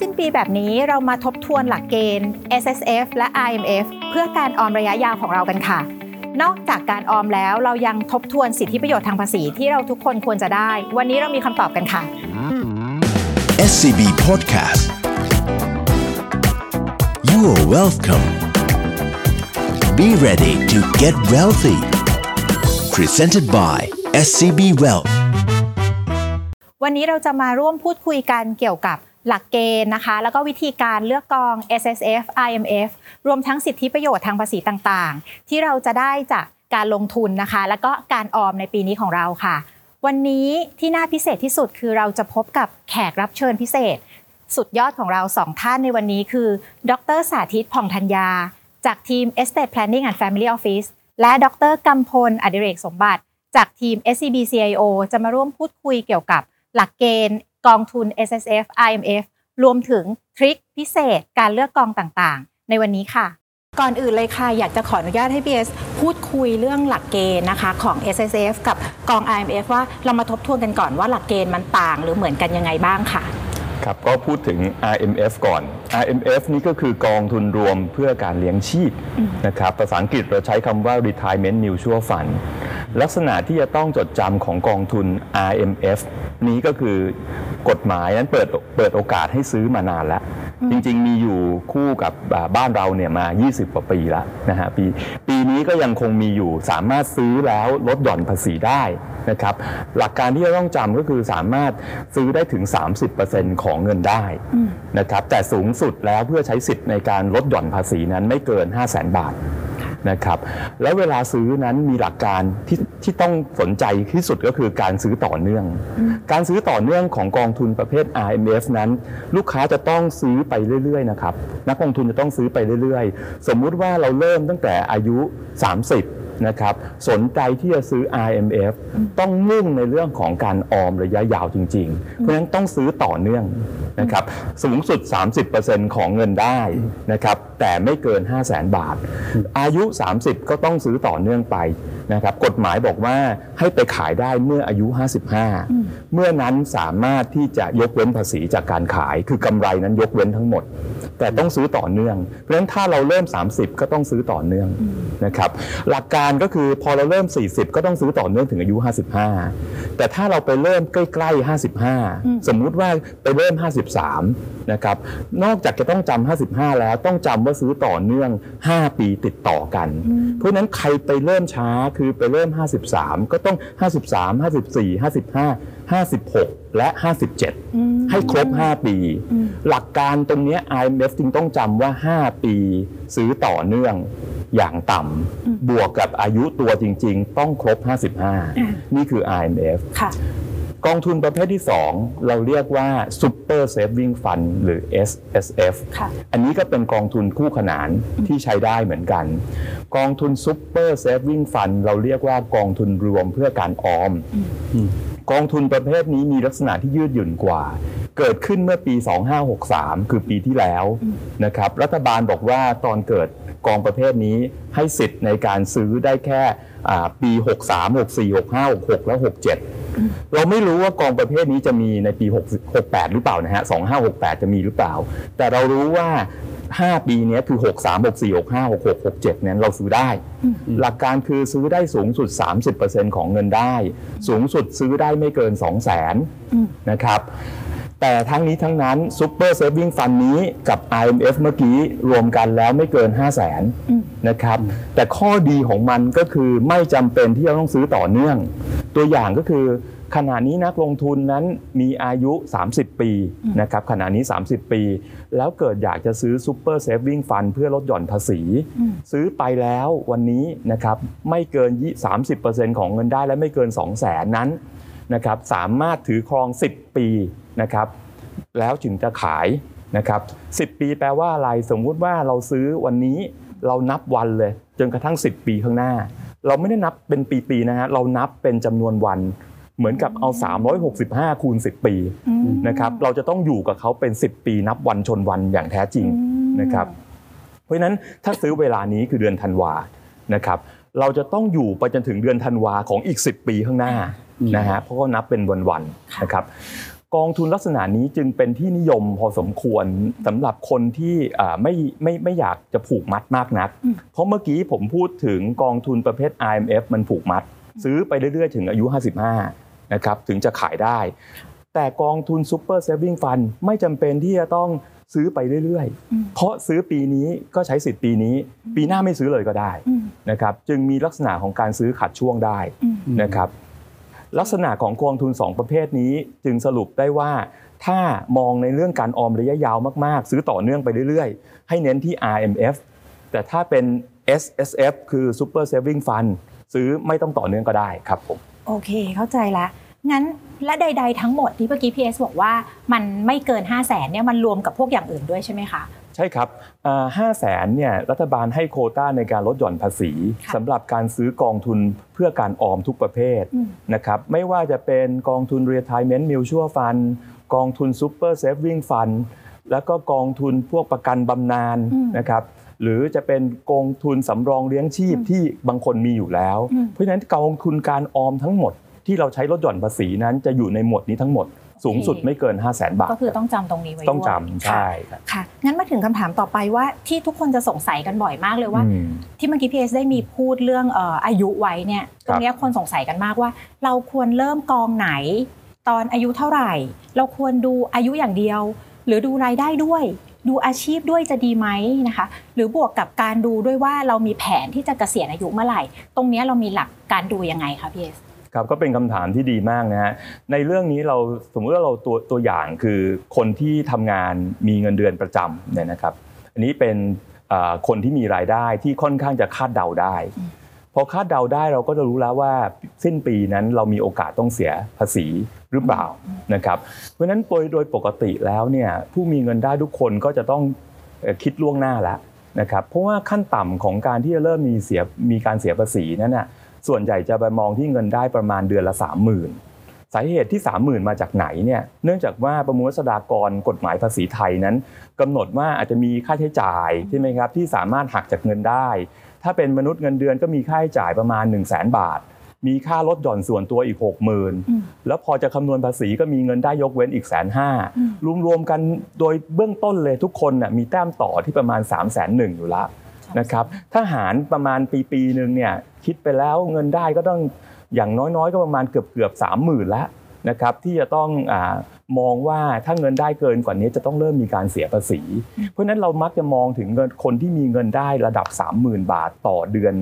สิ้นปีแบบนี้เรามาทบทวนหลักเกณฑ์ S S F และ I M F เพื่อการออมระยะยาวของเรากันค่ะ นอกจากการออมแล้วเรายังทบทวนสิทธิประโยชน์ทางภาษีที่เราทุกคนควรจะได้ วันนี้เรามีคำตอบกันค่ะ SCB Podcast You are welcome Be ready to get wealthy Presented by SCB Wealth วันนี้เราจะมาร่วมพูดคุยกันเกี่ยวกับ หลักเกณฑ์นะคะ แล้วก็วิธีการเลือกกอง S S F I M F รวมทั้งสิทธิประโยชน์ทางภาษีต่างๆ ที่เราจะได้จากการลงทุนนะคะ แล้วก็การออมในปีนี้ของเราค่ะ วันนี้ที่น่าพิเศษที่สุดคือเราจะพบกับแขกรับเชิญพิเศษ สุดยอดของเราสองท่านในวันนี้คือ ดรสาธิตผ่องธัญญา จากทีม Estate Planning and Family Office และดรกำพลอดิเรกสมบัติ จากทีม SCB CIO จะมาร่วมพูดคุยเกี่ยวกับหลักเกณฑ์ กองทุน S S F I M F รวมถึงทริคพิเศษการเลือกกองต่างๆ ในวันนี้ค่ะ ก่อนอื่นเลยค่ะ อยากจะขออนุญาตให้ BS พูดคุยเรื่องหลักเกณฑ์นะคะของ S S F กับกอง I M F ว่าเรามาทบทวนกันก่อนว่าหลักเกณฑ์มันต่างหรือเหมือนกันยังไงบ้างค่ะ ครับก็พูดถึง RMF ก่อน RMF นี่ก็คือกองทุนรวมเพื่อการเลี้ยงชีพนะครับภาษาอังกฤษเราใช้คำว่า Retirement Mutual Fund ลักษณะที่จะต้องจดจำของกองทุน RMF นี้ก็คือกฎหมายนั้นเปิดเปิดโอกาสให้ซื้อมานานแล้ว จริงๆ มีอยู่คู่กับบ้านเราเนี่ยมา 20 กว่าปีแล้วนะฮะปีปีนี้ก็ยังคงมีอยู่สามารถซื้อแล้วลดหย่อนภาษีได้นะครับหลักการที่จะต้องจำก็คือสามารถซื้อได้ถึง 30%ของเงินได้นะครับแต่สูงสุดแล้วเพื่อใช้สิทธิ์ในการลดหย่อนภาษีนั้นไม่เกิน 5 0 0 0 0 0 บาท นะครับแล้วเวลาซื้อนั้นมีหลักการที่ที่ต้องสนใจที่สุดก็คือการซื้อต่อเนื่อง การซื้อต่อเนื่องของกองทุนประเภท RMF นั้น ลูกค้าจะต้องซื้อไปเรื่อยๆนะครับนักลงทุนจะต้องซื้อไปเรื่อยๆ สมมุติว่าเราเริ่มตั้งแต่อายุ 30 นะครับสนใจที่จะซื้อ IMF ต้องมุ่งในเรื่องของการออมระยะยาวจริง ๆ เพราะฉะนั้นต้องซื้อต่อเนื่องนะครับสูงสุด 30%ของเงินได้นะครับแต่ไม่เกิน 5 0 0แสนบาท อายุ 30 ก็ต้องซื้อต่อเนื่องไปนะครับกฎหมายบอกว่าให้ไปขายได้เมื่ออายุ 55 เมื่อนั้นสามารถที่จะยกเว้นภาษีจากการขาย คือกำไรนั้นยกเว้นทั้งหมด แต่ต้องซื้อต่อเนื่อง เพราะฉะนั้นถ้าเราเริ่ม 30 ก็ต้องซื้อต่อเนื่องนะครับหลักการก็คือพอเราเริ่ม 40 ก็ต้องซื้อต่อเนื่องถึงอายุ 55 แต่ถ้าเราไปเริ่มใกล้ๆ 55 สมมุติว่าไปเริ่ม 53นะครับนอกจากจะต้องจำ55 แล้วต้องจำว่าซื้อต่อเนื่อง 5 ปีติดต่อกัน เพราะฉะนั้นใครไปเริ่มช้าคือไปเริ่ม 53 ก็ต้อง 53 54 55 56 และ 57 ให้ครบ 5 ปี หลักการตรงเนี้ย IMF จึงต้องจำว่า 5 ปีซื้อต่อเนื่องอย่างต่ำบวกกับอายุตัวจริง ๆ ต้องครบ 55 นี่คือ IMF ค่ะ กองทุนประเภทที่ 2 เราเรียกว่า Super Saving Fund หรือ SSF ค่ะอันนี้ก็เป็นกองทุนคู่ขนานที่ใช้ได้เหมือนกัน กองทุน Super Saving Fund เราเรียกว่ากองทุนรวมเพื่อการออม กองทุนประเภทนี้มีลักษณะที่ยืดหยุ่นกว่า เกิดขึ้นเมื่อปี 2563 คือปีที่แล้วนะครับ รัฐบาลบอกว่าตอนเกิดกองประเภทนี้ให้สิทธิ์ในการซื้อได้แค่อ่าปี 63 64 65 66 และ 67 เราไม่รู้ว่ากองประเภทนี้จะมีในปี6 68 หรือเปล่านะฮะ2568 จะมีหรือเปล่า แต่เรารู้ว่า 5 ปีเนี้ยคือ 63 64 65 66 67นั้นเราซื้อได้ หลักการคือซื้อได้สูงสุด 30%ของเงินได้ สูงสุดซื้อได้ไม่เกิน 2 0 0 0 0 0นะครับ แต่ทั้งนี้ทั้งนั้น Super Saving Fund นี้กับ IMF เมื่อกี้รวมกันแล้วไม่เกิน 5 0 0 0 0 0นะครับ แต่ข้อดีของมันก็คือไม่จำเป็นที่จะต้องซื้อต่อเนื่อง ตัวอย่างก็คือขณะนี้นักลงทุนนั้นมีอายุ 30 ปีนะครับขณะนี้ 30 ปี แล้วเกิดอยากจะซื้อ Super Saving Fund เพื่อลดหย่อนภาษี ซื้อไปแล้ววันนี้นะครับไม่เกินยี่30%ของเงินได้และไม่เกิน 2 0 0 0 0 0นั้นนะครับสามารถถือครอง 10 ปีนะครับ แล้วจึงจะขายนะครับ10 ปีแปลว่าอะไรสมมุติว่าเราซื้อวันนี้เรานับวันเลย จนกระทั่ง 10 ปีข้างหน้า เราไม่ได้นับเป็นปีๆนะฮะเรานับเป็นจำนวนวัน เหมือนกับเอา 365 คูณ 10 ปีนะครับเราจะต้องอยู่กับเขาเป็น 10 ปีนับวันชนวันอย่างแท้จริงนะครับเพราะฉะนั้นถ้าซื้อเวลานี้คือเดือนธันวานะครับเราจะต้องอยู่ไปจนถึงเดือนธันวาของอีก 10 ปีข้างหน้านะฮะเพราะก็นับเป็นวันๆนะครับ กองทุนลักษณะนี้จึงเป็นที่นิยมพอสมควรสำหรับคนที่อ่าไม่ไม่ไม่อยากจะผูกมัดมากนักอืมเพราะเมื่อกี้ผมพูดถึงกองทุนประเภท IMF มันผูกมัด ซื้อไปเรื่อยๆ ถึงอายุ 55นะครับถึงจะขายได้ แต่กองทุน Super Saving Fund ไม่จำเป็นที่จะต้องซื้อไปเรื่อยอืมๆเพราะซื้อปีนี้ก็ใช้สิทธิ์ปีนี้ ปีหน้าไม่ซื้อเลยก็ได้อืมนะครับจึงมีลักษณะของการซื้อขัดช่วงได้อืมนะครับ ลักษณะของกองทุน 2 ประเภทนี้จึงสรุปได้ว่า ถ้ามองในเรื่องการออมระยะยาวมากๆ ซื้อต่อเนื่องไปเรื่อยๆ ให้เน้นที่ RMF แต่ถ้าเป็น SSF คือ Super Saving Fund ซื้อไม่ต้องต่อเนื่องก็ได้ครับผมโอเคเข้าใจละงั้นและใด ๆ ทั้งหมดที่เมื่อกี้พีเอสบอกว่ามันไม่เกิน 5 0 0แสนเนี่ยมันรวมกับพวกอย่างอื่นด้วยใช่ไหมคะ ใช่ครับห้าแสนเนี่ยรัฐบาลให้โควต้าในการลดหย่อนภาษีค่ะสำหรับการซื้อกองทุนเพื่อการออมทุกประเภทอืมนะครับไม่ว่าจะเป็นกองทุน Retirement Mutual Fund กองทุน Super Saving Fund แล้วก็กองทุนพวกประกันบำนาญอืมนะครับหรือจะเป็นกองทุนสำรองเลี้ยงชีพอืมที่บางคนมีอยู่แล้วอืมเพราะฉะนั้นกองทุนการออมทั้งหมดที่เราใช้ลดหย่อนภาษีนั้นจะอยู่ในหมวดนี้ทั้งหมด สูงสุดไม่เกิน 5 0 0แสนบาท ก็คือต้องจำตรงนี้ไว้ต้องด้วยจำใช่ครับค่ะ งั้นมาถึงคำถามต่อไปว่าที่ทุกคนจะสงสัยกันบ่อยมากเลยว่า อืม ที่เมื่อกี้พีเอสได้มีพูดเรื่องเอ่ออายุไว้เนี่ยคตรับรงเนี้ยคนสงสัยกันมากว่า เราควรเริ่มกองไหน ตอนอายุเท่าไหร่ เราควรดูอายุอย่างเดียว หรือดูรายได้ด้วย ดูอาชีพด้วยจะดีไหมนะคะ หรือบวกกับการดูด้วยว่าเรามีแผนที่จะเกษียณอายุเมื่อไหร่ ตรงเนี้ยเรามีหลักการดูยังไงคะพีเอส ครับก็เป็นคำถามที่ดีมากนะฮะในเรื่องนี้เราสมมุติว่าเราตัวตัวอย่างคือคนที่ทำงานมีเงินเดือนประจำเนี่ยนะครับอันนี้เป็นคนที่มีรายได้ที่ค่อนข้างจะคาดเดาได้พอคาดเดาได้เราก็จะรู้แล้วว่าสิ้นปีนั้นเรามีโอกาสต้องเสียภาษีหรือเปล่านะครับ เพราะฉะนั้นโดยโดยปกติแล้วเนี่ยผู้มีเงินได้ทุกคนก็จะต้องคิดล่วงหน้าแล้วนะครับเพราะว่าขั้นต่ำของการที่จะเริ่มมีเสียมีการเสียภาษีนั้นน่ะ ส่วนใหญ่จะไปมองที่เงินได้ประมาณเดือนละ30,000สาเหตุที่ 30,000 มาจากไหนเนี่ยเนื่องจากว่าประมวลรัษฎากรกฎหมายภาษีไทยนั้นกำหนดว่าอาจจะมีค่าใช้จ่ายใช่ไหมครับที่สามารถหักจากเงินได้ ถ้าเป็นมนุษย์เงินเดือนก็มีค่าใช้จ่ายประมาณ 1 0 0 0 0แบาท มีค่าลดหย่อนส่วนตัวอีก 60,000 แล้วพอจะคำนวณภาษีก็มีเงินได้ยกเว้นอีกแสนห้าอืมรวมๆกันโดยเบื้องต้นเลยทุกคนน่ะมีแต้มต่อที่ประมาณ3 1 0 0 0 0อยู่ละ นะครับถ้าหารประมาณปีปีหนึ่งเนี่ยคิดไปแล้วเงินได้ก็ต้องอย่างน้อยๆ ก็ประมาณเกือบเกือบสามหมื่นละนะครับที่จะต้องอมองว่าถ้าเงินได้เกินกว่านี้จะต้องเริ่มมีการเสียภาษี เพราะฉะนั้นเรามักจะมองถึงเงินคนที่มีเงินได้ระดับ 30,000 บาทต่อเดือน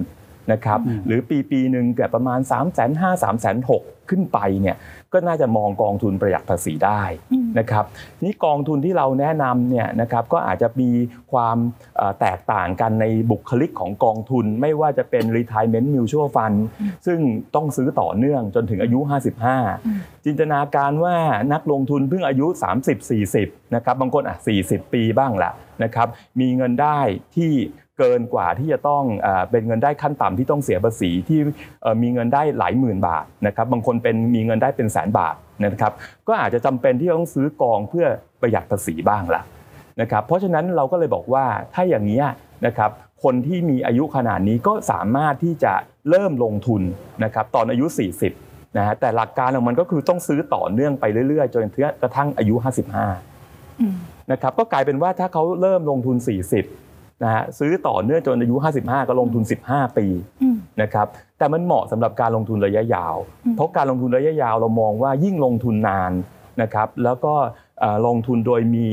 นะครับหรือปีปีหนึ่งแก่ประมาณ 3 5 0 0 0 0 3 6 0 0 0ขึ้นไปเนี่ยก็น่าจะมองกองทุนประหยัดภาษีได้อืมนะครับนี่กองทุนที่เราแนะนำเนี่ยนะครับก็อาจจะมีความเอ่อแตกต่างกันในบุคลิกของกองทุน ไม่ว่าจะเป็น retirement mutual fund ซึ่งต้องซื้อต่อเนื่องจนถึงอายุ 55 จินตนาการว่านักลงทุนเพิ่งอายุ 30-40นะครับบางคนอะ40 ปีบ้างละนะครับมีเงินได้ที่ เกินกว่าที่จะต้องเอ่อเป็นเงินได้ขั้นต่ำที่ต้องเสียภาษีที่เอ่อมีเงินได้หลายหมื่นบาทนะครับบางคนเป็นมีเงินได้เป็นแสนบาทนะครับก็อาจจะจำเป็นที่จะต้องซื้อกองเพื่อประหยัดภาษีบ้างละนะครับเพราะฉะนั้นเราก็เลยบอกว่าถ้าอย่างนี้ยนะครับคนที่มีอายุขนาดนี้ก็สามารถที่จะเริ่มลงทุนนะครับตอนอายุ 40นะฮะแต่หลักการของมันก็คือต้องซื้อต่อเนื่องไปเรื่อยๆ จนกระทั่งอายุ 55อืมนะครับก็กลายเป็นว่าถ้าเขาเริ่มลงทุน 40 นะฮะซื้อต่อเนื่องจนอายุ 55 ก็ลงทุน 15 ปีอืมนะครับแต่มันเหมาะสำหรับการลงทุนระยะยาวอืมเพราะการลงทุนระยะยาวเรามองว่ายิ่งลงทุนนานนะครับแล้วก็เอ่อลงทุนโดยมี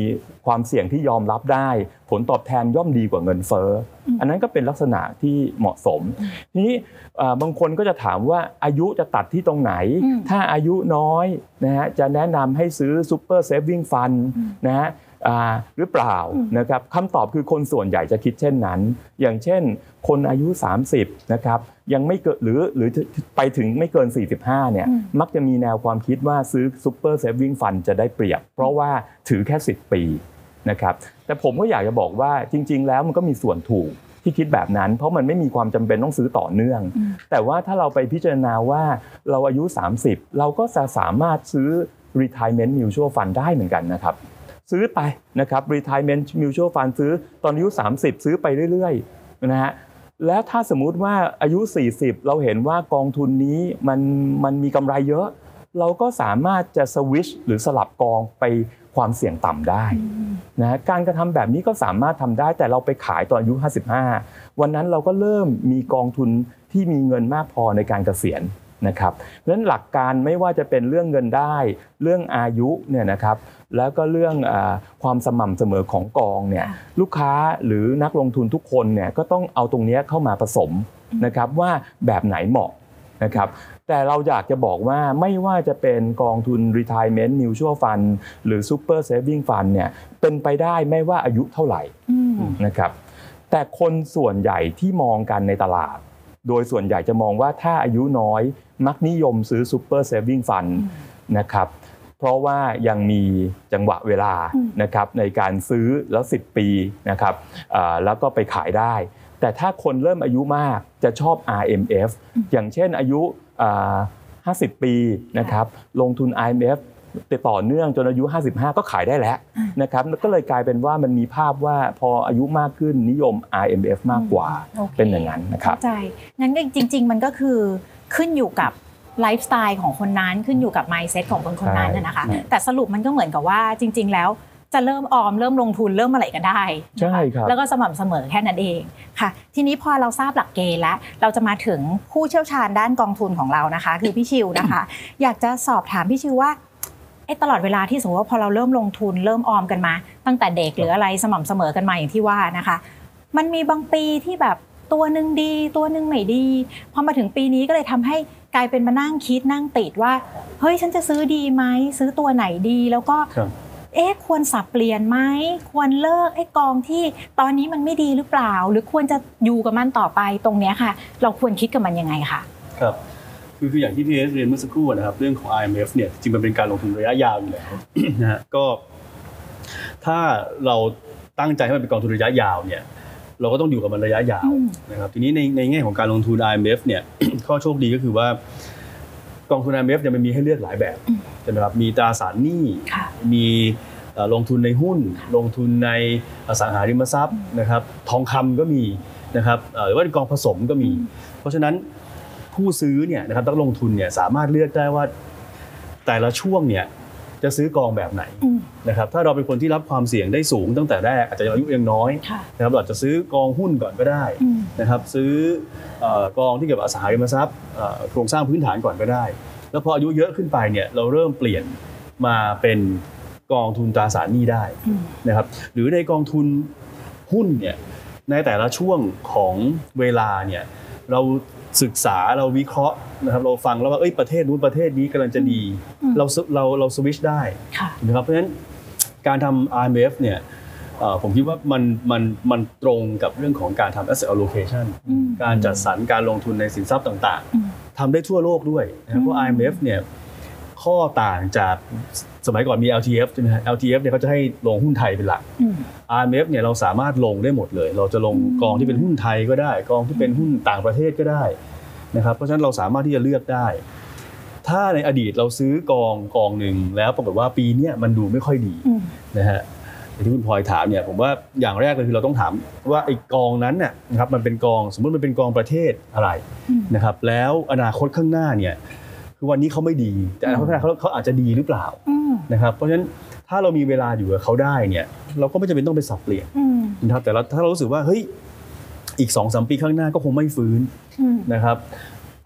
ความเสี่ยงที่ยอมรับได้ ผลตอบแทนย่อมดีกว่าเงินเฟ้อออันนั้นก็เป็นลักษณะที่เหมาะสม ทีนี้เอ่อบางคนก็จะถามว่าอายุจะตัดที่ตรงไหนอืมถ้าอายุน้อยนะฮะจะแนะนำให้ซื้อ Super Saving Fund นะฮะอ่า หรือเปล่านะครับคำตอบคือคนส่วนใหญ่จะคิดเช่นนั้น อย่างเช่น คนอายุ 30นะครับยังไม่เกินหรือหรือไปถึงไม่เกิน 45เนี่ยอืมมักจะมีแนวความคิดว่าซื้อ Super Saving Fund จะได้เปรียบ เพราะว่าถือแค่ 10 ปีนะครับแต่ผมก็อยากจะบอกว่าจริง ๆ แล้วมันก็มีส่วนถูกที่คิดแบบนั้น เพราะมันไม่มีความจำเป็นต้องซื้อต่อเนื่องอืมแต่ว่าถ้าเราไปพิจารณาว่าเราอายุ 30 เราก็จะสามารถซื้อ retirement mutual fund ได้เหมือนกันนะครับ ซื้อไปนะครับ retirement mutual fund ซื้อตอนอายุ 30 ซื้อไปเรื่อยๆนะฮะแล้วถ้าสมมุติว่าอายุ 40 เราเห็นว่ากองทุนนี้มันมันมีกำไรเยอะ เราก็สามารถจะสวิชหรือสลับกองไปความเสี่ยงต่ำได้นะการกระทำแบบนี้ก็สามารถทำได้แต่เราไปขายตอนอายุ 55 วันนั้นเราก็เริ่มมีกองทุนที่มีเงินมากพอในการเกษียณ นะครับเพราะฉะนั้นหลักการไม่ว่าจะเป็นเรื่องเงินได้ เรื่องอายุเนี่ยนะครับแล้วก็เรื่องอาความสม่ำเสมอของกองเนี่ยค่ะลูกค้าหรือนักลงทุนทุกคนเนี่ยก็ต้องเอาตรงเนี้ยเข้ามาผสมนะครับว่าแบบไหนเหมาะนะครับแต่เราอยากจะบอกว่าไม่ว่าจะเป็นกองทุน retirement mutual fund หรือ super saving fund เนี่ยเป็นไปได้ไม่ว่าอายุเท่าไหร่อืมนะครับแต่คนส่วนใหญ่ที่มองกันในตลาด โดยส่วนใหญ่จะมองว่าถ้าอายุน้อยมักนิยมซื้อ super saving fund นะครับเพราะว่ายังมีจังหวะเวลาอืมนะครับในการซื้อแล้ว 10 ปีนะครับอ่าแล้วก็ไปขายได้ แต่ถ้าคนเริ่มอายุมากจะชอบ RMF อย่างเช่นอายุอ่า50 ปีนะครับลงทุน IMF ติดต่อเนื่องจนอายุ 55 ก็ขายได้แล้วนะครับก็เลยกลายเป็นว่ามันมีภาพว่าพออายุมากขึ้นนิยม IMF มากกว่าโอคเป็นอย่างนั้นนะครับเข้าใจงั้นจริง ๆ มันก็คือขึ้นอยู่กับไลฟ์สไตล์ของคนนั้นขึ้นอยู่กับ mindset ของคนคนนั้นใช่น่ะนะคะใช่แต่สรุปมันก็เหมือนกับว่าจริง ๆ แล้วจะเริ่มออมเริ่มลงทุนเริ่มอะไรก็ได้นะะใช่ครับแล้วก็สม่ำเสมอแค่นั้นเองค่ะ ทีนี้พอเราทราบหลักเกณฑ์แล้ว เราจะมาถึงผู้เชี่ยวชาญด้านกองทุนของเรานะคะ คือพี่ชิวนะคะ อยากจะสอบถามพี่ชิวว่าไอ้ตลอดเวลาที่สมมติว่าพอเราเริ่มลงทุนเริ่มออมกันมา ตั้งแต่เด็กหรืออะไรสม่ำเสมอกันมาอย่างที่ว่านะคะ มันมีบางปีที่แบบตัวหนึ่งดีตัวหนึ่งไม่ดีพอมาถึงปีนี้ก็เลยทำให้กลายเป็นมานั่งคิดนั่งติดว่า เฮ้ยฉันจะซื้อดีไหมซื้อตัวไหนดีแล้วก็ครับเอ๊ะควรสับเปลี่ยนไหมควรเลิกไอ้กองที่ตอนนี้มันไม่ดีหรือเปล่า หรือควรจะอยู่กับมันต่อไปตรงเนี้ยค่ะ เราควรคิดกับมันยังไงคะครับ คือคืออย่างที่พี่เอสเรียนเมื่อสักครู่นะครับเรื่องของ IMF เนี่ยจริงๆมันเป็นการลงทุนระยะยาวอยู่แล้วนะฮะก็ถ้าเราตั้งใจให้มันเป็นกองทุนระยะยาวเนี่ยเราก็ต้องอยู่กับมันระยะยาวอืมนะครับทีนี้ในในแง่ของการลงทุน IMF เนี่ยข้อโชคดีก็คือว่ากองทุน IMF เนี่ยมันมีให้เลือกหลายแบบใช่ไหมครับมีตราสารหนี้ค่ะมีเอ่อลงทุนในหุ้น ลงทุนในอสังหาริมทรัพย์นะครับทองคำก็มีนะครับเอ่อหรือว่าเป็นกองผสมก็มี เพราะฉะนั้น ผู้ซื้อเนี่ยนะครับนักลงทุนเนี่ยสามารถเลือกได้ว่าแต่ละช่วงเนี่ยจะซื้อกองแบบไหนอืมนะครับถ้าเราเป็นคนที่รับความเสี่ยงได้สูงตั้งแต่แรกอาจจะอายุยังน้อยค่ะนะครับเราอาจจะซื้อกองหุ้นก่อนก็ได้อืมนะครับซื้อเอ่อกองที่เกี่ยวกับอสังหาริมทรัพย์เอ่อโครงสร้างพื้นฐานก่อนก็ได้ แล้วพออายุเยอะขึ้นไปเนี่ยเราเริ่มเปลี่ยนมาเป็นกองทุนตราสารหนี้ได้อืมนะครับหรือในกองทุนหุ้นเนี่ยในแต่ละช่วงของเวลาเนี่ยเรา ศึกษาเราวิเคราะห์นะครับเราฟังแล้วว่าเอ้ยประเทศนู้นประเทศนี้กำลังจะดีอืมเราสเราเราสวิชได้ค่ะนะครับเพราะฉะนั้นการทำ IMF เนี่ยเอ่อผมคิดว่ามันมันมันตรงกับเรื่องของการทำ asset allocation อืมการจัดสรรการลงทุนในสินทรัพย์ต่างอืมๆทำได้ทั่วโลกด้วยนะครับเพราะอืม IMF เนี่ยข้อต่างจาก สมัยก่อนมี LTF ใช่ไหมฮะ LTF เนี่ยเขาจะให้ลงหุ้นไทยเป็นหลักอืม IMF เนี่ยเราสามารถลงได้หมดเลย เราจะลงอืมกองที่เป็นหุ้นไทยก็ได้ กองที่เป็นหุ้นต่างประเทศก็ได้นะครับ เพราะฉะนั้นเราสามารถที่จะเลือกได้ ถ้าในอดีตเราซื้อกองกองหนึ่งแล้วปรากฏว่าปีเนี้ยมันดูไม่ค่อยดีอืมนะฮะอย่างที่คุณพลอยถามเนี่ยผมว่าอย่างแรกเลยคือเราต้องถามว่าไอ้กองนั้นเนี่ยนะครับมันเป็นกองสมมติมันเป็นกองประเทศอะไรอืมนะครับแล้วอนาคตข้างหน้าเนี่ย คือวันนี้เขาไม่ดี แต่อนาคตข้างหน้าเขาเขาอาจจะดีหรือเปล่าอืมนะครับเพราะฉะนั้นถ้าเรามีเวลาอยู่กับเขาได้เนี่ยเราก็ไม่จำเป็นต้องไปสับเปลี่ยนอืมนะครับแต่เราถ้าเรารู้สึกว่าเฮ้ยอีก2อสปีข้างหน้าก็คงไม่ฟื้นอืมนะครับ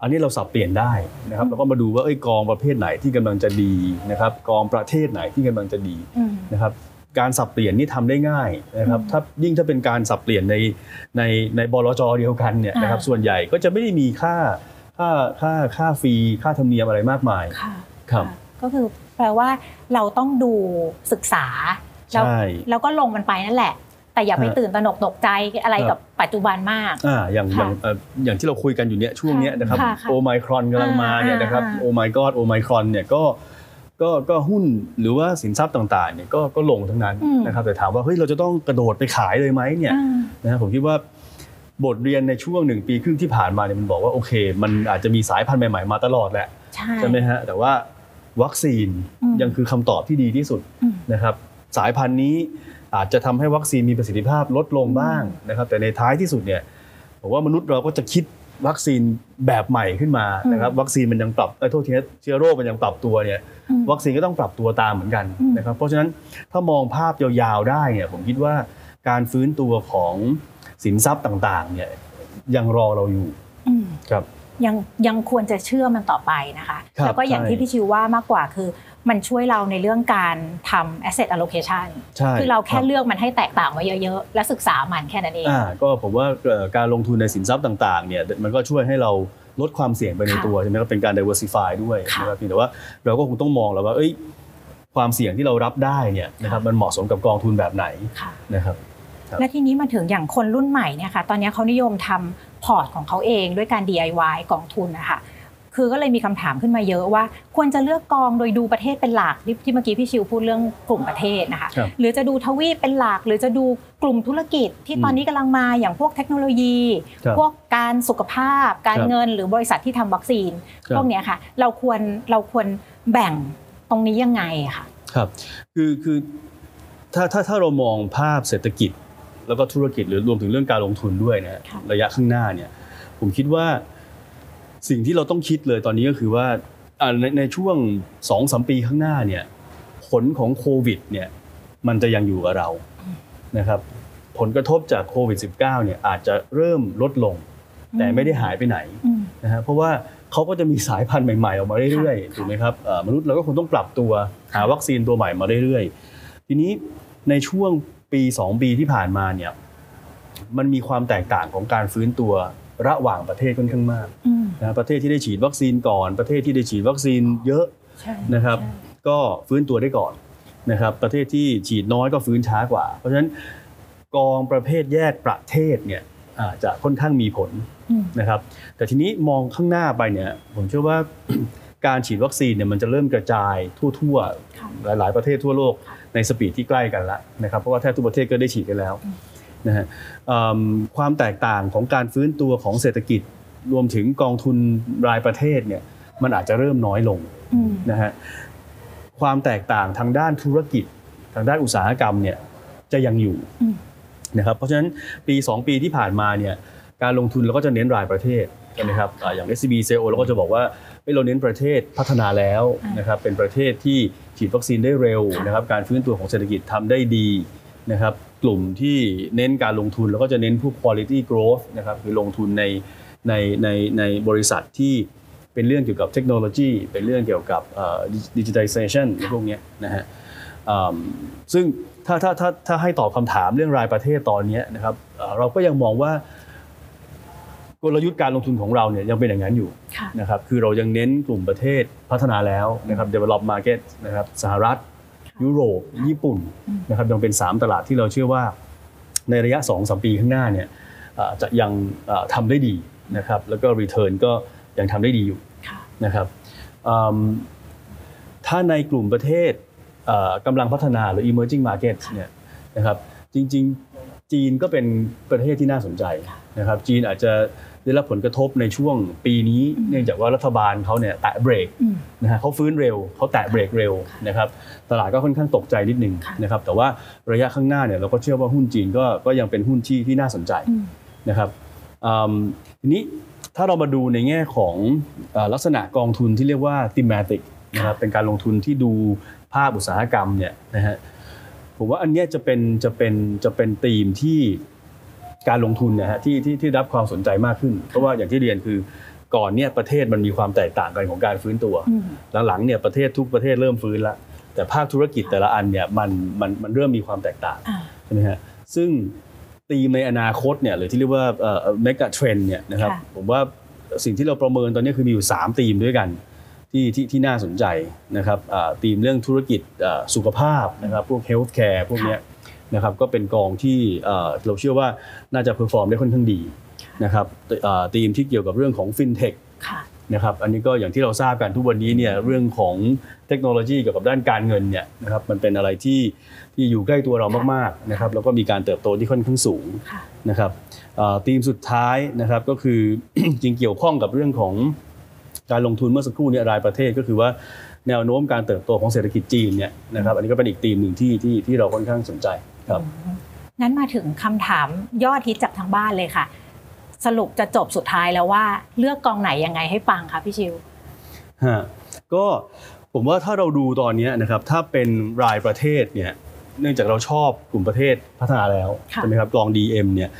อันนี้เราสับเปลี่ยนได้นะครับแล้วก็มาดูว่าเอ้ยกองประเภทไหนที่กำลังจะดีนะครับกองประเทศไหนที่กำลังจะดีอืมนะครับการสับเปลี่ยนนี่ทำได้ง่ายนะครับถ้ายิ่งถ้าเป็นการสับเปลี่ยนในในในบลจเดียวกันเนี่ยนะครับอ่าส่วนใหญ่ก็จะไม่ได้มีค่า ค่าค่าค่าฟรีค่าธรรมเนียมอะไรมากมายค่ะครับะก็คือแปลว่าเราต้องดูศึกษาแล้วใช่แล้วก็ลงมันไปนั่นแหละ แต่อย่าไปฮะตื่นตระหนกตกใจอะไรครับกับปัจจุบันมากอ่าอย่างอค่ะย่างเอ่ออย่างที่เราคุยกันอยู่เนี่ยช่วงเนี้ยนะครับค่ะค่ะโอไมครอนกำลังมาเนี่ยนะครับอ่าอ่าโอไมกอดโอไมครอนเนี่ยก็ก็ก็หุ้นหรือว่าสินทรัพย์ต่างๆเนี่ยก็ก็ลงทั้งนั้นนะครับแต่ถามว่าเฮ้ยเราจะต้องกระโดดไปขายเลยไหมเนี่ยอ่านะครับผมคิดว่า บทเรียนในช่วงหนึ่งปีครึ่งที่ผ่านมาเนี่ยมันบอกว่าโอเค มันอาจจะมีสายพันธุ์ใหม่ๆมาตลอดแหละใช่ใช่ไหมฮะแต่ว่าวัคซีนอืมยังคือคำตอบที่ดีที่สุดอืมนะครับสายพันธุ์นี้อาจจะทำให้วัคซีนมีประสิทธิภาพลดลงบ้างนะครับ แต่ในท้ายที่สุดเนี่ยผมว่ามนุษย์เราก็จะคิดวัคซีนแบบใหม่ขึ้นมานะครับ วัคซีนมันยังปรับเอ้ยโทษทีนะเชื้อโรคมันยังปรับตัวเนี่ยอืมวัคซีนก็ต้องปรับตัวตามเหมือนกันอืมนะครับ เพราะฉะนั้นถ้ามองภาพยาวๆได้เนี่ยผมคิดว่าการฟื้นตัวของ สินทรัพย์ต่างๆเนี่ยยังรอเราอยู่อืมครับยังยังควรจะเชื่อมันต่อไปนะคะครับแล้วก็อย่างใช่ที่พี่ชิวว่ามากกว่าคือมันช่วยเราในเรื่องการทำ asset allocation ใช่คือเราแค่บเลือกมันให้แตกต่างไว้เยอะๆ และศึกษามันแค่นั้นเองอ่าก็ผมว่าเอ่อการลงทุนในสินทรัพย์ต่างๆเนี่ยมันก็ช่วยให้เราลดความเสี่ยงไปในค่ะตัวใช่ไหมครับเป็นการ diversify ด้วยค่ะนะครับเพียงแต่ว่าเราก็คงต้องมองแล้วว่าเอ้ยความเสี่ยงที่เรารับได้เนี่ยนะครับมันเหมาะสมกับกองทุนแบบไหนค่ะนะครับครับ และทีนี้มาถึงอย่างคนรุ่นใหม่เนี่ยค่ะตอนนี้เขานิยมทำพอร์ตของเขาเองด้วยการ DIY กองทุนนะคะคือก็เลยมีคำถามขึ้นมาเยอะว่า ควรจะเลือกกองโดยดูประเทศเป็นหลักที่ที่เมื่อกี้พี่ชิวพูดเรื่องกลุ่มประเทศนะคะครับหรือจะดูทวีปเป็นหลัก หรือจะดูกลุ่มธุรกิจที่ตอนนี้กำลังมาอย่างพวกเทคโนโลยีครับพวกการสุขภาพ การครับเงินหรือบริษัทที่ทำวัคซีนครับพวกเนี้ยค่ะ เราควรเราควรแบ่งตรงนี้ยังไงอะค่ะครับคือคือถ้าถ้าถ้าเรามองภาพเศรษฐกิจ แล้วก็ธุรกิจหรือรวมถึงเรื่องการลงทุนด้วยนะฮะค่ะระยะข้างหน้าเนี่ย ผมคิดว่า สิ่งที่เราต้องคิดเลยตอนนี้ก็คือว่าอ่าในในช่วงสองสมปีข้างหน้าเนี่ย ผลของโควิด เนี่ย มันจะยังอยู่กับเรานะครับ ผลกระทบจากโควิด -19 เนี่ยอาจจะเริ่มลดลง แต่ไม่ได้หายไปไหนอืมนะฮะเพราะว่าเขาก็จะมีสายพันธุ์ใหม่ๆออกมาเรื่อยค่ะๆถูกไหมครับเอ่อมนุษย์เราก็คงต้องปรับตัวหาวัคซีนตัวใหม่มาเรื่อยๆทีนี้ในช่วง ปี2ปีที่ผ่านมาเนี่ยมันมีความแตกต่างของการฟื้นตัวระหว่างประเทศค่อนข้างมากอืมนะประเทศที่ได้ฉีดวัคซีนก่อน ประเทศที่ได้ฉีดวัคซีนเยอะใช่นะครับใช่ก็ฟื้นตัวได้ก่อนนะครับ ประเทศที่ฉีดน้อยก็ฟื้นช้ากว่า เพราะฉะนั้นกองประเภทแยกประเทศเนี่ยอาจจะค่อนข้างมีผลอืมนะครับ แต่ทีนี้มองข้างหน้าไปเนี่ยผมเชื่อว่าการฉีดวัคซีนเนี่ยมันจะเริ่มกระจายทั่วค่ะๆหลาย ๆ ประเทศทั่วโลก ในสปีดที่ใกล้กันแล้วนะครับเพราะว่าแทบทุกประเทศก็ได้ฉีดกันแล้วนะฮะอืมความแตกต่างของการฟื้นตัวของเศรษฐกิจรวมถึงกองทุนรายประเทศเนี่ยมันอาจจะเริ่มน้อยลงอืมนะฮะความแตกต่างทางด้านธุรกิจทางด้านอุตสาหกรรมเนี่ยจะยังอยู่อืมนะครับเพราะฉะนั้นปี 2 ปีที่ผ่านมาเนี่ยการลงทุนเราก็จะเน้นรายประเทศใช่ไหมครับอ่าอย่าง SCB c o เราก็จะบอกว่าเอ้ยเราเน้นประเทศพัฒนาแล้วนะครับเป็นประเทศที่ ฉีดวัคซีนได้เร็วนะครับการฟื้นตัวของเศรษฐกิจทำได้ดีนะครับกลุ่มที่เน้นการลงทุนเราก็จะเน้นพวก quality growth นะครับคือลงทุนในในในในบริษัทที่เป็นเรื่องเกี่ยวกับเทคโนโลยี เป็นเรื่องเกี่ยวกับดิจิทัลเซชันพวกเนี้ยนะฮะอืมซึ่งถ้าถ้าถ้าถ้าให้ตอบคำถามเรื่องรายประเทศตอนเนี้ยนะครับเอ่อเราก็ยังมองว่า กลยุทธ์การลงทุนของเราเนี่ยยังเป็นอย่างนั้นอยู่ค่ะนะครับคือเรายังเน้นกลุ่มประเทศพัฒนาแล้วนะครับ develop market นะครับสหรัฐ ยุโรป ญี่ปุ่นนะครับยังเป็น 3 ตลาดที่เราเชื่อว่าในระยะ2-3ปีข้างหน้าเนี่ยเอ่อจะยังเอ่อทำได้ดีนะครับแล้วก็ return ก็ยังทำได้ดีอยู่ค่ะนะครับอืมถ้าในกลุ่มประเทศเอ่อกำลังพัฒนาหรือ emerging markets เนี่ยนะครับจริง ๆ จีนก็เป็นประเทศที่น่าสนใจนะครับจีนอาจจะ ได้รับผลกระทบในช่วงปีนี้ เนื่องจากว่ารัฐบาลเขาเนี่ยแตะเบรกอืมนะฮะเขาฟื้นเร็วเขาแตะเบรกเร็วนะครับตลาดก็ค่อนข้างตกใจนิดนึงค่ะนะครับแต่ว่าระยะข้างหน้าเนี่ยเราก็เชื่อว่าหุ้นจีนก็ก็ยังเป็นหุ้นที่ที่น่าสนใจอืมนะครับอืมทีนี้ถ้าเรามาดูในแง่ของเอ่อลักษณะกองทุนที่เรียกว่า thematic นะครับเป็นการลงทุนที่ดูภาพอุตสาหกรรมเนี่ยนะฮะผมว่าอันเนี้ยจะเป็นจะเป็นจะเป็นธีมที่ การลงทุนนะฮะที่ที่ที่รับความสนใจมากขึ้น เพราะว่าอย่างที่เรียนคือก่อนเนี่ยประเทศมันมีความแตกต่างกันของการฟื้นตัวอืมหลังๆเนี่ยประเทศทุกประเทศเริ่มฟื้นแล้วแต่ภาคธุรกิจแต่ละอันเนี่ยมันมันมันเริ่มมีความแตกต่างอ่าใช่ไหมฮะซึ่งธีมในอนาคตเนี่ยหรือที่เรียกว่าเอ่อ mega trend เนี่ยนะครับค่ะผมว่าสิ่งที่เราประเมินตอนนี้คือมีอยู่ 3 ธีมด้วยกันที่ที่ที่น่าสนใจนะครับอ่าธีมเรื่องธุรกิจอ่าสุขภาพนะครับพวก healthcare พวกเนี้ย นะครับก็เป็นกองที่เอ่อเราเชื่อว่าน่าจะ perform ได้ค่อนข้างดีนะครับอ่าธีมที่เกี่ยวกับเรื่องของ fintech ค่ะนะครับอันนี้ก็อย่างที่เราทราบกันทุกวันนี้เนี่ยเรื่องของเทคโนโลยีเกี่ยวกับด้านการเงินเนี่ยนะครับมันเป็นอะไรที่ที่อยู่ใกล้ตัวเรามากๆนะครับแล้วก็มีการเติบโตที่ค่อนข้างสูงค่ะนะครับเอ่อธีมสุดท้ายนะครับก็คือจริงเกี่ยวข้องกับเรื่องของการลงทุนเมื่อสักครู่เนี้รายประเทศก็คือว่าแนวโน้มการเติบโตของเศรษฐกิจจีนเนี่ยนะครับอันนี้ก็เป็นอีกธีมหนึ่งที่ที่ที่เราค่อนข้างสนใจ ครับงั้นมาถึงคำถามยอดฮิตจากทางบ้านเลยค่ะ สรุปจะจบสุดท้ายแล้วว่าเลือกกองไหนยังไงให้ปังคะพี่ชิวฮะก็ผมว่าถ้าเราดูตอนเนี้ยนะครับถ้าเป็นรายประเทศเนี่ยเนื่องจากเราชอบกลุ่มประเทศพัฒนาแล้วค่ะใช่ไหมครับกอง DM เนี่ย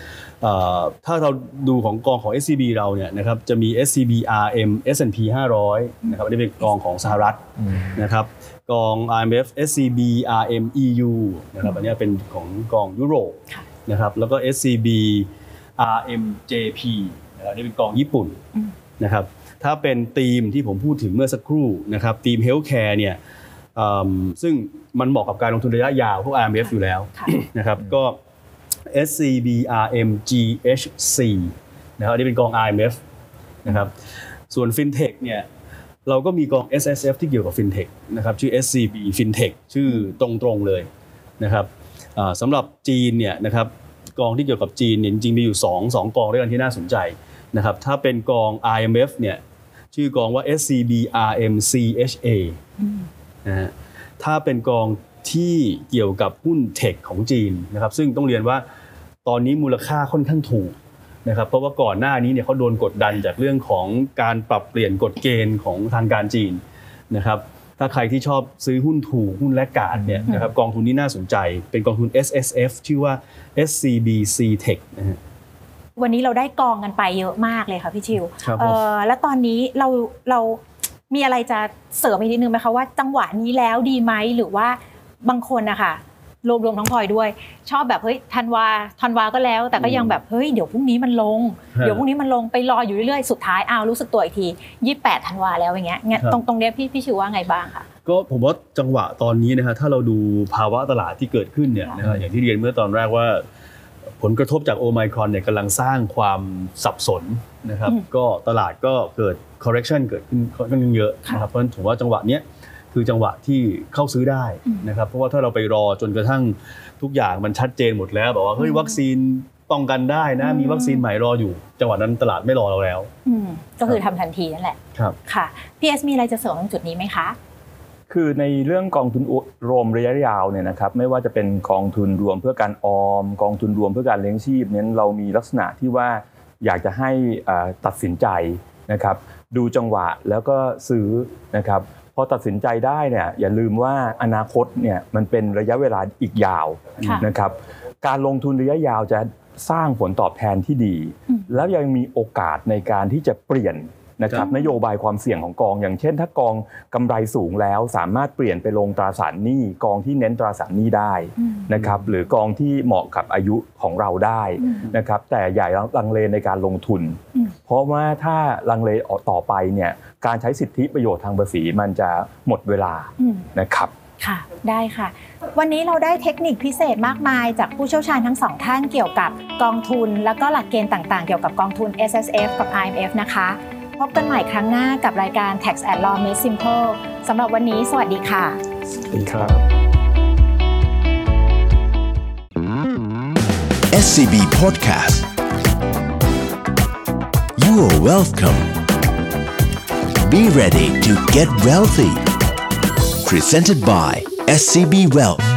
เอ่อถ้าเราดูของกองของ SCB เราเนี่ยนะครับจะมี SCB RM S&P 500นะครับอันนี้เป็นกองของสหรัฐนะครับ กอง IMF SCB RM EU นะครับอันเนี้ยเป็นของกองยุโรปค่ะนะครับแล้วก็ SCB RMJP นะครับอันนี้เป็นกองญี่ปุ่นอืมนะครับถ้าเป็นธีมที่ผมพูดถึงเมื่อสักครู่นะครับธีม Healthcare เนี่ยอืมซึ่งมันเหมาะกับการลงทุนระยะยาวพวก IMF อยู่แล้วค่ะนะครับก็ SCB RMGHC นะครับอันนี้เป็นกอง IMF นะครับส่วน FinTech เนี่ย เราก็มีกอง SSF ที่เกี่ยวกับ FinTech นะครับชื่อ SCB FinTech ชื่อตรงๆเลยนะครับสำหรับจีนเนี่ยนะครับกองที่เกี่ยวกับจีนเนี่ยจริงๆมีอยู่2 2กองด้วยกันที่น่าสนใจนะครับถ้าเป็นกอง IMF เนี่ยชื่อกองว่า SCB RMCHA นะฮะถ้าเป็นกองที่เกี่ยวกับหุ้นเทคของจีนนะครับซึ่งต้องเรียนว่าตอนนี้มูลค่าค่อนข้างถูก นะครับเพราะว่าก่อนหน้านี้เนี่ยเขาโดนกดดันจากเรื่องของการปรับเปลี่ยนกฎเกณฑ์ของทางการจีนนะครับถ้าใครที่ชอบซื้อหุ้นถูกหุ้นแลกการ์ดเนี่ยนะครับกองทุนนี้น่าสนใจเป็นกองทุน S S F ชื่อว่า S C B C Tech นะฮะวันนี้เราได้กองกันไปเยอะมากเลยค่ะพี่ชิวครับผมเอ่อแล้วตอนนี้เราเรามีอะไรจะเสริมอีกนิดนึงไหมคะว่าจังหวะนี้แล้วดีไหมหรือว่าบางคนนะคะ รวมรวมทั้งพลอยด้วย ชอบแบบเฮ้ยธันวาธันวาก็แล้ว แต่ก็ยังแบบเฮ้ยเดี๋ยวพรุ่งนี้มันลงฮะเดี๋ยวพรุ่งนี้มันลงไปรออยู่เรื่อยๆสุดท้ายอ้าวรู้สึกตัวอีกทียี่แปดธันวาแล้วอย่างเงี้ยงั้นครับตรงตรงเนี้ยพี่พี่ชิวว่าไงบ้างคะก็ผมว่าจังหวะตอนนี้นะฮะถ้าเราดูภาวะตลาดที่เกิดขึ้นเนี่ยนะฮะอย่างที่เรียนเมื่อตอนแรกว่า ผลกระทบจากโอไมครอนเนี่ยกำลังสร้างความสับสนนะครับอืมก็ตลาดก็เกิด correction เกิดขึ้นค่อนข้างเยอะค่ะนะครับเพราะฉะนั้นผมว่าจังหวะเนี้ย คือจังหวะที่เข้าซื้อได้อืมนะครับ เพราะว่าถ้าเราไปรอจนกระทั่งทุกอย่างมันชัดเจนหมดแล้วบอกว่าเฮ้ยอืมวัคซีนป้องกันได้นะอืมมีวัคซีนใหม่รออยู่ จังหวะนั้นตลาดไม่รอเราแล้วอืมก็คือทำทันทีนั่นแหละครับค่ะพี่เอสมีอะไรจะเสริมตรงจุดนี้ไหมคะคือในเรื่องกองทุนรวมระยะยาวเนี่ยนะครับไม่ว่าจะเป็นกองทุนรวมเพื่อการออม กองทุนรวมเพื่อการเลี้ยงชีพเนี่ยเรามีลักษณะที่ว่าอยากจะให้อ่าตัดสินใจนะครับดูจังหวะแล้วก็ซื้อนะครับ พอตัดสินใจได้เนี่ยอย่าลืมว่าอนาคตเนี่ยมันเป็นระยะเวลาอีกยาวค่ะนะครับการลงทุนระยะยาวจะสร้างผลตอบแทนที่ดีอืมแล้วยังมีโอกาสในการที่จะเปลี่ยน นะครับครับนโยบายความเสี่ยงของกอง อย่างเช่น ถ้ากองกำไรสูงแล้วสามารถเปลี่ยนไปลงตราสารหนี้กองที่เน้นตราสารหนี้ได้อืมนะครับหรือกองที่เหมาะกับอายุของเราได้อืมนะครับแต่อย่าลังเลในการลงทุนอืมเพราะว่าถ้าลังเลออกต่อไปเนี่ยการใช้สิทธิประโยชน์ทางภาษีมันจะหมดเวลาอืมนะครับค่ะได้ค่ะ วันนี้เราได้เทคนิคพิเศษมากมาย จากผู้เชี่ยวชาญทั้งสองท่านเกี่ยวกับกองทุน แล้วก็หลักเกณฑ์ต่างๆ เกี่ยวกับกองทุน S S F กับ I M F นะคะ พบกันใหม่ครั้งหน้ากับรายการ Tax and Law Made Simple สำหรับวันนี้ สวัสดีค่ะครับ SCB Podcast You are welcome Be ready to get wealthy Presented by SCB Wealth